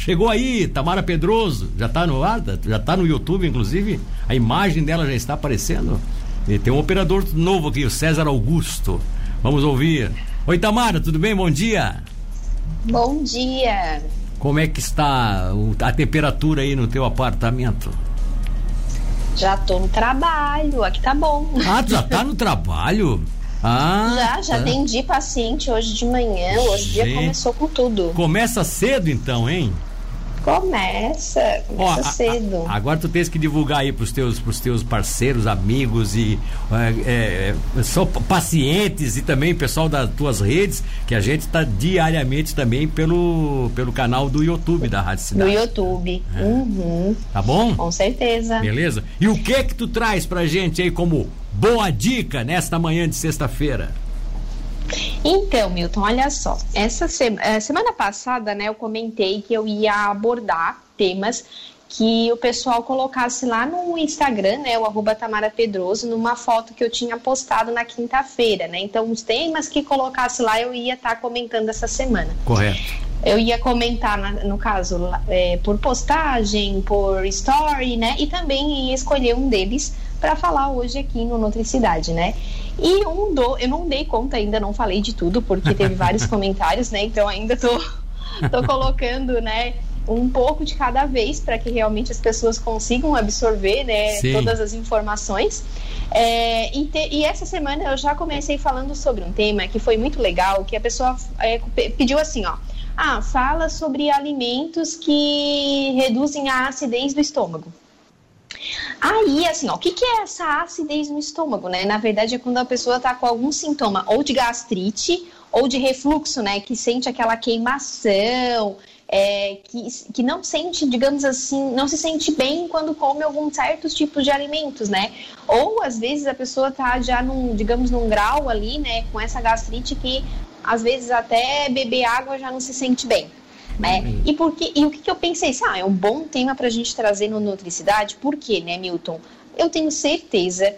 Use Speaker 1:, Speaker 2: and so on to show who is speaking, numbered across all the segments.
Speaker 1: chegou aí, Tamara Pedroso, já tá no ar, já tá no YouTube, inclusive, a imagem dela já está aparecendo. E tem um operador novo aqui, o César Augusto. Vamos ouvir. Oi, Tamara, tudo bem? Bom dia.
Speaker 2: Bom dia.
Speaker 1: Como é que está a temperatura aí no teu apartamento?
Speaker 2: Já tô no trabalho, aqui tá bom.
Speaker 1: Ah, tu já tá no trabalho? Ah,
Speaker 2: já, já tá. atendi paciente hoje de manhã, hoje o dia começou com tudo.
Speaker 1: Começa cedo então, hein?
Speaker 2: Começa, começa Ó, cedo.
Speaker 1: A, a, agora tu tens que divulgar aí pros teus, pros teus parceiros, amigos e é, é, só pacientes e também pessoal das tuas redes, que a gente está diariamente também pelo, pelo canal do YouTube da Rádio Cidade.
Speaker 2: No YouTube. É. Uhum.
Speaker 1: Tá bom?
Speaker 2: Com certeza.
Speaker 1: Beleza? E o que que tu traz pra gente aí como boa dica nesta manhã de sexta-feira?
Speaker 2: Então, Milton, olha só. Essa eh, semana passada, né, eu comentei que eu ia abordar temas que o pessoal colocasse lá no Instagram, né, o arroba Tamara Pedroso, numa foto que eu tinha postado na quinta-feira, né? Então, os temas que colocasse lá eu ia estar tá comentando essa semana.
Speaker 1: Correto.
Speaker 2: Eu ia comentar, no caso, é, por postagem, por story, né? E também ia escolher um deles para falar hoje aqui no Nutricidade, né? E um do, eu não dei conta ainda, não falei de tudo, porque teve vários comentários, né? Então ainda tô, tô colocando, né? um pouco de cada vez para que realmente as pessoas consigam absorver né, todas as informações. É, e, te, e, essa semana eu já comecei falando sobre um tema que foi muito legal, que a pessoa é, pediu assim, ó. Ah, fala sobre alimentos que reduzem a acidez do estômago. Aí, assim, ó, o que, que é essa acidez no estômago, né? Na verdade, é quando a pessoa está com algum sintoma ou de gastrite ou de refluxo, né? Que sente aquela queimação, é, que, que não sente, digamos assim, não se sente bem quando come alguns certos tipos de alimentos, né? Ou às vezes a pessoa tá já num, digamos, num grau ali, né, com essa gastrite que às vezes até beber água já não se sente bem. Né? Uhum. E, porque, e o que, eu pensei? Ah, é um bom tema para a gente trazer no Nutricidade, por quê, né, Milton? Eu tenho certeza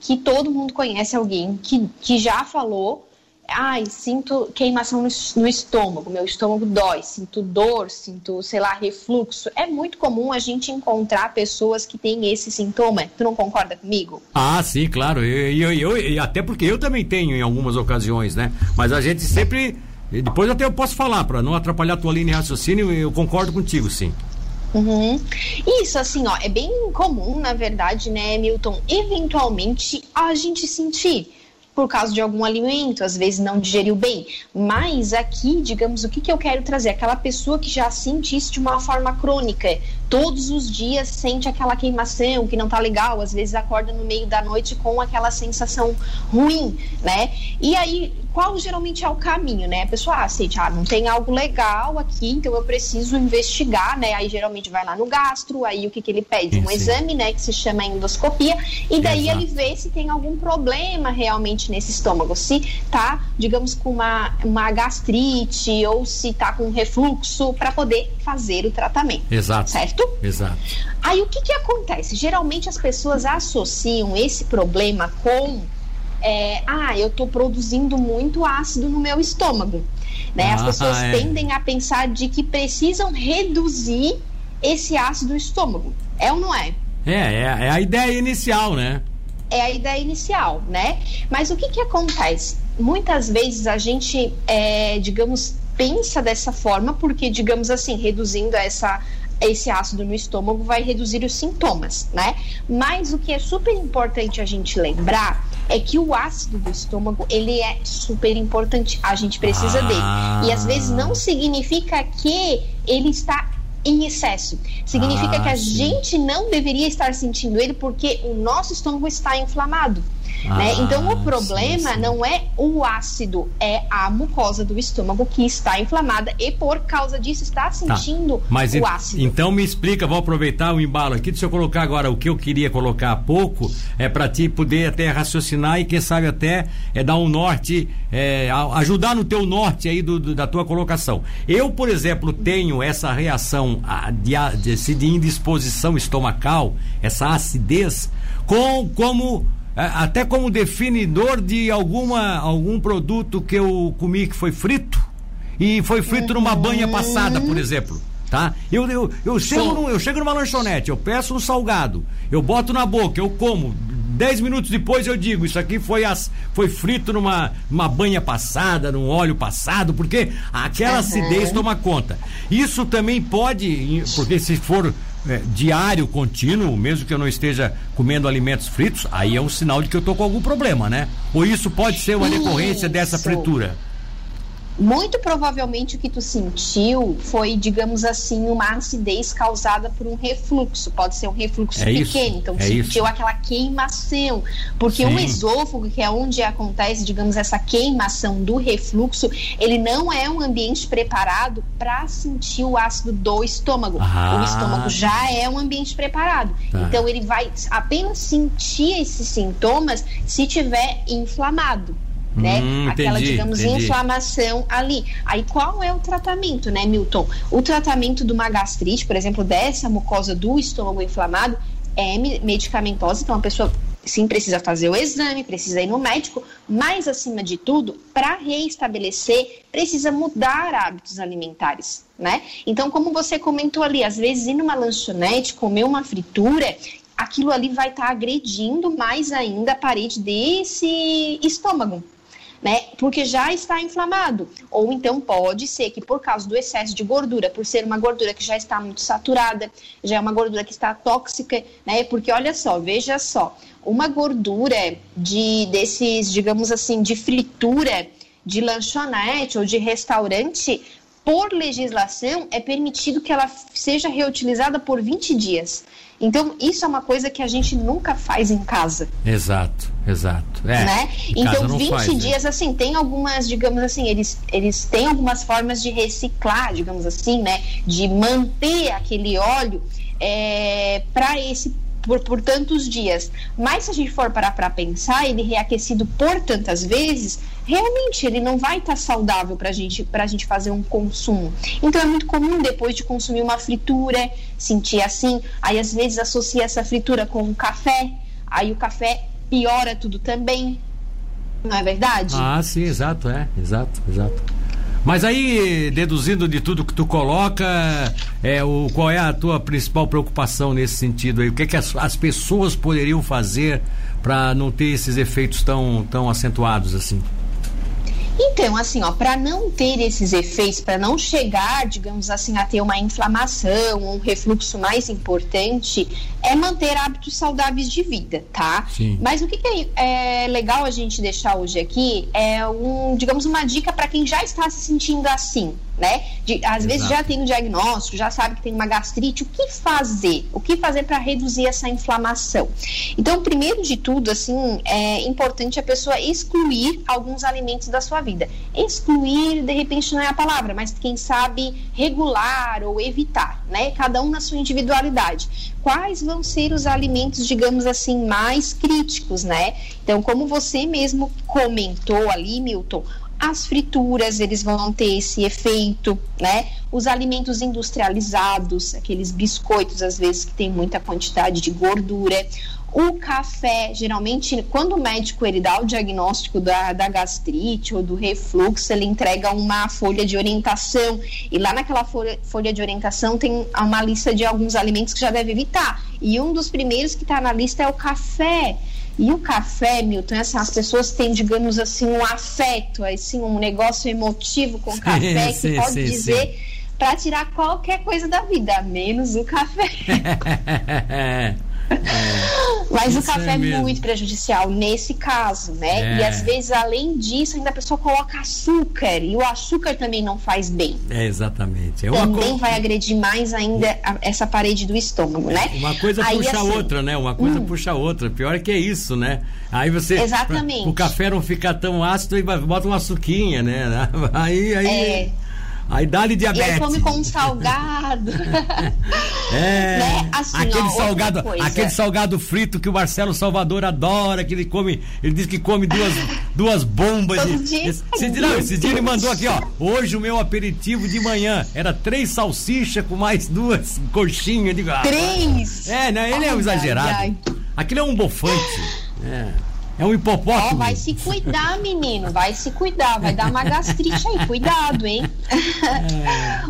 Speaker 2: que todo mundo conhece alguém que, que já falou ai, sinto queimação no, no, estômago, meu estômago dói, sinto dor, sinto, sei lá, refluxo. É muito comum a gente encontrar pessoas que têm esse sintoma. Tu não concorda comigo?
Speaker 1: Ah, sim, claro. E eu, eu, eu, até porque eu também tenho em algumas ocasiões, né? Mas a gente sempre e depois até eu posso falar, para não atrapalhar a tua linha de raciocínio, eu concordo contigo, sim.
Speaker 2: Uhum. Isso, assim, ó, é bem comum, na verdade, né, Milton, eventualmente a gente sentir por causa de algum alimento, às vezes não digeriu bem. Mas aqui, digamos, o que, que eu quero trazer? Aquela pessoa que já sente isso de uma forma crônica, todos os dias sente aquela queimação que não tá legal, às vezes acorda no meio da noite com aquela sensação ruim, né? E aí, qual geralmente é o caminho, né? A pessoa, ah, sente, ah, não tem algo legal aqui, então eu preciso investigar, né? Aí geralmente vai lá no gastro, aí o que, que ele pede? Um Sim. exame, né? Que se chama endoscopia, e daí Exato. ele vê se tem algum problema realmente nesse estômago, se tá, digamos, com uma, uma gastrite ou se tá com refluxo, para poder fazer o tratamento.
Speaker 1: Exato.
Speaker 2: Certo?
Speaker 1: Exato.
Speaker 2: Aí o que, que acontece? Geralmente as pessoas associam esse problema com é, ah, eu estou produzindo muito ácido no meu estômago. Né? As ah, pessoas é. tendem a pensar de que precisam reduzir esse ácido no estômago. É ou não é?
Speaker 1: É, é, é a ideia inicial, né?
Speaker 2: É a ideia inicial, né? Mas o que, que acontece? Muitas vezes a gente, é, digamos, pensa dessa forma porque, digamos assim, reduzindo essa esse ácido no estômago vai reduzir os sintomas, né? Mas o que é super importante a gente lembrar é que o ácido do estômago, ele é super importante, a gente precisa ah. dele. E às vezes não significa que ele está em excesso. Significa ah, que a sim. gente não deveria estar sentindo ele porque o nosso estômago está inflamado. Né? Ah, né? Então o problema sim, sim. não é o ácido, é a mucosa do estômago que está inflamada e por causa disso está tá. sentindo tá. Mas o ácido.
Speaker 1: Então me explica, vou aproveitar o embalo aqui, deixa eu colocar agora o que eu queria colocar há pouco, é para ti poder até raciocinar e quem sabe até é dar um norte, é, ajudar no teu norte aí do, do, da tua colocação. Eu, por exemplo, tenho essa reação de, de, de indisposição estomacal, essa acidez, com como até como definidor de alguma algum produto que eu comi que foi frito e foi frito numa banha passada, por exemplo. tá? Eu, eu, eu, chego, num, eu chego numa lanchonete, eu peço um salgado, eu boto na boca, eu como. Dez minutos depois eu digo, isso aqui foi, as, foi frito numa, numa banha passada, num óleo passado, porque aquela uhum. acidez toma conta. Isso também pode, porque se for é, diário, contínuo, mesmo que eu não esteja comendo alimentos fritos, aí é um sinal de que eu estou com algum problema, né? Ou isso pode ser uma decorrência dessa fritura?
Speaker 2: Muito provavelmente o que tu sentiu foi, digamos assim, uma acidez causada por um refluxo. Pode ser um refluxo é pequeno, isso, então é sentiu isso. aquela queimação. Porque Sim. o esôfago, que é onde acontece, digamos, essa queimação do refluxo, ele não é um ambiente preparado para sentir o ácido do estômago. Ah. O estômago já é um ambiente preparado. Tá. Então ele vai apenas sentir esses sintomas se tiver inflamado né? Hum, Aquela, entendi, digamos, entendi. inflamação ali. Aí qual é o tratamento, né, Milton? O tratamento de uma gastrite, por exemplo, dessa mucosa do estômago inflamado, é medicamentosa, então a pessoa sim precisa fazer o exame, precisa ir no médico, mas acima de tudo, para reestabelecer, precisa mudar hábitos alimentares, né? Então, como você comentou ali, às vezes ir numa lanchonete, comer uma fritura, aquilo ali vai estar tá agredindo mais ainda a parede desse estômago? Porque já está inflamado. Ou então pode ser que por causa do excesso de gordura, por ser uma gordura que já está muito saturada, já é uma gordura que está tóxica, né? Porque olha só, veja só, uma gordura de desses, digamos assim, de fritura de lanchonete ou de restaurante, por legislação, é permitido que ela seja reutilizada por 20 dias. Então, isso é uma coisa que a gente nunca faz em casa.
Speaker 1: Exato, exato. É,
Speaker 2: né? Então, 20 faz, né? dias, né? assim, tem algumas, digamos assim, eles, eles têm algumas formas de reciclar, digamos assim, né? De manter aquele óleo é, para esse por, por tantos dias. Mas se a gente for parar para pensar, ele reaquecido por tantas vezes, realmente ele não vai estar tá saudável para gente, a gente fazer um consumo. Então é muito comum depois de consumir uma fritura, sentir assim, aí às vezes associa essa fritura com o café, aí o café piora tudo também. Não é verdade?
Speaker 1: Ah, sim, exato, é, exato, exato. Mas aí, deduzindo de tudo que tu coloca, é, o, qual é a tua principal preocupação nesse sentido aí? O que, é que as, as pessoas poderiam fazer para não ter esses efeitos tão, tão acentuados assim?
Speaker 2: Então, assim, ó, para não ter esses efeitos, para não chegar, digamos assim, a ter uma inflamação, um refluxo mais importante, é manter hábitos saudáveis de vida, tá? Sim. Mas o que, que é, é legal a gente deixar hoje aqui é um, digamos, uma dica para quem já está se sentindo assim, né? De, às Exato. vezes já tem o diagnóstico, já sabe que tem uma gastrite, o que fazer? O que fazer para reduzir essa inflamação? Então, primeiro de tudo, assim, é importante a pessoa excluir alguns alimentos da sua vida. Excluir, de repente, não é a palavra, mas quem sabe regular ou evitar, né? Cada um na sua individualidade. Quais vão ser os alimentos, digamos assim, mais críticos, né? Então, como você mesmo comentou ali, Milton, as frituras, eles vão ter esse efeito, né? Os alimentos industrializados, aqueles biscoitos, às vezes, que tem muita quantidade de gordura. O café, geralmente, quando o médico ele dá o diagnóstico da, da gastrite ou do refluxo, ele entrega uma folha de orientação. E lá naquela folha, folha de orientação tem uma lista de alguns alimentos que já deve evitar. E um dos primeiros que está na lista é o café. E o café, Milton, assim, as pessoas têm, digamos assim, um afeto, assim, um negócio emotivo com o café sim, que pode sim, dizer para tirar qualquer coisa da vida, menos o café. É, Mas o café é, é muito prejudicial nesse caso, né? É. E às vezes, além disso, ainda a pessoa coloca açúcar. E o açúcar também não faz bem.
Speaker 1: É, exatamente.
Speaker 2: É também co... vai agredir mais ainda a, essa parede do estômago, né?
Speaker 1: Uma coisa Aí, puxa a assim, outra, né? Uma coisa hum. puxa a outra. Pior é que é isso, né? Aí você.
Speaker 2: Exatamente. Pra,
Speaker 1: o café não ficar tão ácido, e bota uma suquinha, né? Aí. aí é. Aí dá-lhe diabetes. E aí
Speaker 2: come com um salgado.
Speaker 1: é. Né? Assim, aquele ó, salgado, aquele salgado frito que o Marcelo Salvador adora, que ele come, ele diz que come duas, duas bombas de. Esse, esse, não, esse dia ele mandou aqui, ó. Hoje o meu aperitivo de manhã era três salsichas com mais duas coxinhas de ah,
Speaker 2: Três!
Speaker 1: É, né? Ele é um exagerado. Ai, ai. Aquilo é um bofante. É. É um hipopótamo.
Speaker 2: Ó, vai se cuidar, menino. Vai se cuidar. Vai dar uma gastrite aí. Cuidado, hein?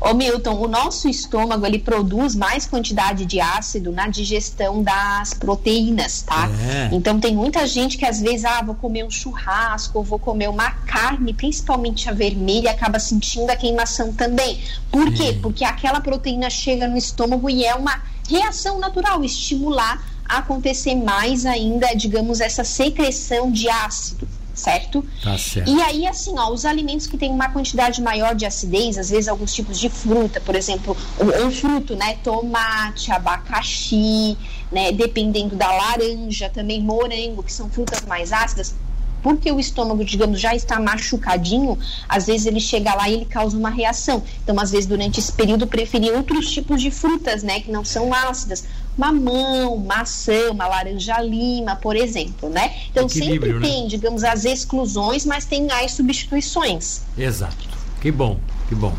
Speaker 2: Ô Milton, o nosso estômago ele produz mais quantidade de ácido na digestão das proteínas, tá? É. Então tem muita gente que às vezes, ah, vou comer um churrasco, ou vou comer uma carne, principalmente a vermelha, acaba sentindo a queimação também. Por quê? Porque aquela proteína chega no estômago e é uma reação natural, estimular acontecer mais ainda, digamos, essa secreção de ácido certo?
Speaker 1: Tá certo.
Speaker 2: E aí, assim, ó, os alimentos que têm uma quantidade maior de acidez, às vezes alguns tipos de fruta, por exemplo, um, fruto, né? Tomate, abacaxi, né? Dependendo da laranja, também morango, que são frutas mais ácidas, porque o estômago, digamos, já está machucadinho, às vezes ele chega lá e ele causa uma reação. Então, às vezes, durante esse período, preferir outros tipos de frutas, né, que não são ácidas. Mamão, maçã, uma laranja lima, por exemplo, né? Então, sempre né? tem, digamos, as exclusões, mas tem as substituições.
Speaker 1: Exato. Que bom, que bom.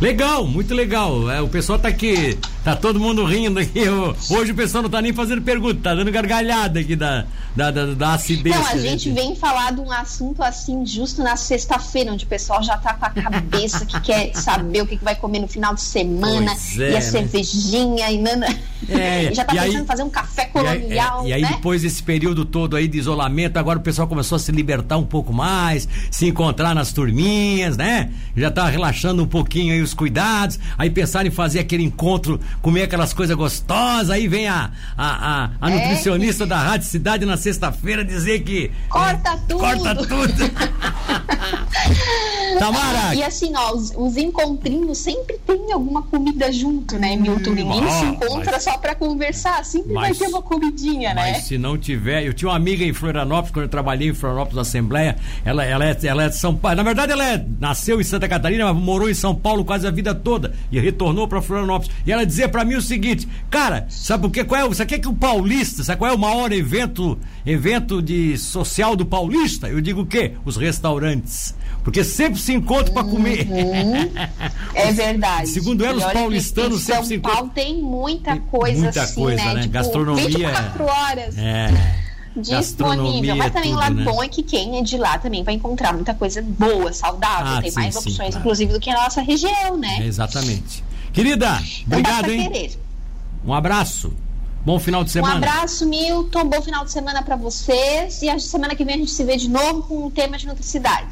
Speaker 1: Legal, muito legal. É, o pessoal tá aqui, tá todo mundo rindo aqui. Hoje o pessoal não tá nem fazendo pergunta, tá dando gargalhada aqui da, da, da, da acidez.
Speaker 2: Não, a gente vem falar de um assunto assim, justo na sexta-feira, onde o pessoal já tá com a cabeça que quer saber o que, que vai comer no final de semana, é, e a né? cervejinha, e nana. É, e já tá pensando em fazer um café colonial.
Speaker 1: E aí, é, e aí
Speaker 2: né?
Speaker 1: depois desse período todo aí de isolamento, agora o pessoal começou a se libertar um pouco mais, se encontrar nas turminhas, né? Já tá relaxando um pouquinho aí os cuidados, aí pensar em fazer aquele encontro, comer aquelas coisas gostosas, aí vem a, a, a, a é. nutricionista da Rádio Cidade na sexta-feira dizer que.
Speaker 2: Corta é, tudo!
Speaker 1: Corta tudo! Tamara!
Speaker 2: E assim, ó, os, os, encontrinhos sempre tem alguma comida junto, né, Milton? Ninguém oh, se encontra mas, só para conversar, sempre mas, vai ter uma comidinha,
Speaker 1: mas
Speaker 2: né?
Speaker 1: Mas se não tiver, eu tinha uma amiga em Florianópolis, quando eu trabalhei em Florianópolis na Assembleia, ela, ela, é, ela é de São Paulo, na verdade ela é, nasceu em Santa Catarina, mas morou em São Paulo quase a vida toda e retornou para Florianópolis. E ela dizia para mim o seguinte, cara, sabe o que? Qual é, sabe o que, é que o paulista, sabe qual é o maior evento, evento de social do paulista? Eu digo o quê? Os restaurantes. Porque sempre se encontra para comer.
Speaker 2: Uhum. É verdade.
Speaker 1: Segundo ela, os paulistanos sempre se encontram.
Speaker 2: São Paulo tem muita coisa muita assim, coisa, né? né?
Speaker 1: Tipo, Gastronomia.
Speaker 2: 24 horas.
Speaker 1: É.
Speaker 2: Disponível. Mas também o lado né? bom é que quem é de lá também vai encontrar muita coisa boa, saudável, ah, tem sim, mais sim, opções, claro. inclusive, do que a nossa região, né?
Speaker 1: É, exatamente. Querida, então, obrigado, hein? Querer. Um abraço. Bom final de semana.
Speaker 2: Um abraço, Milton. Bom final de semana para vocês. E a semana que vem a gente se vê de novo com um tema de nutricidade.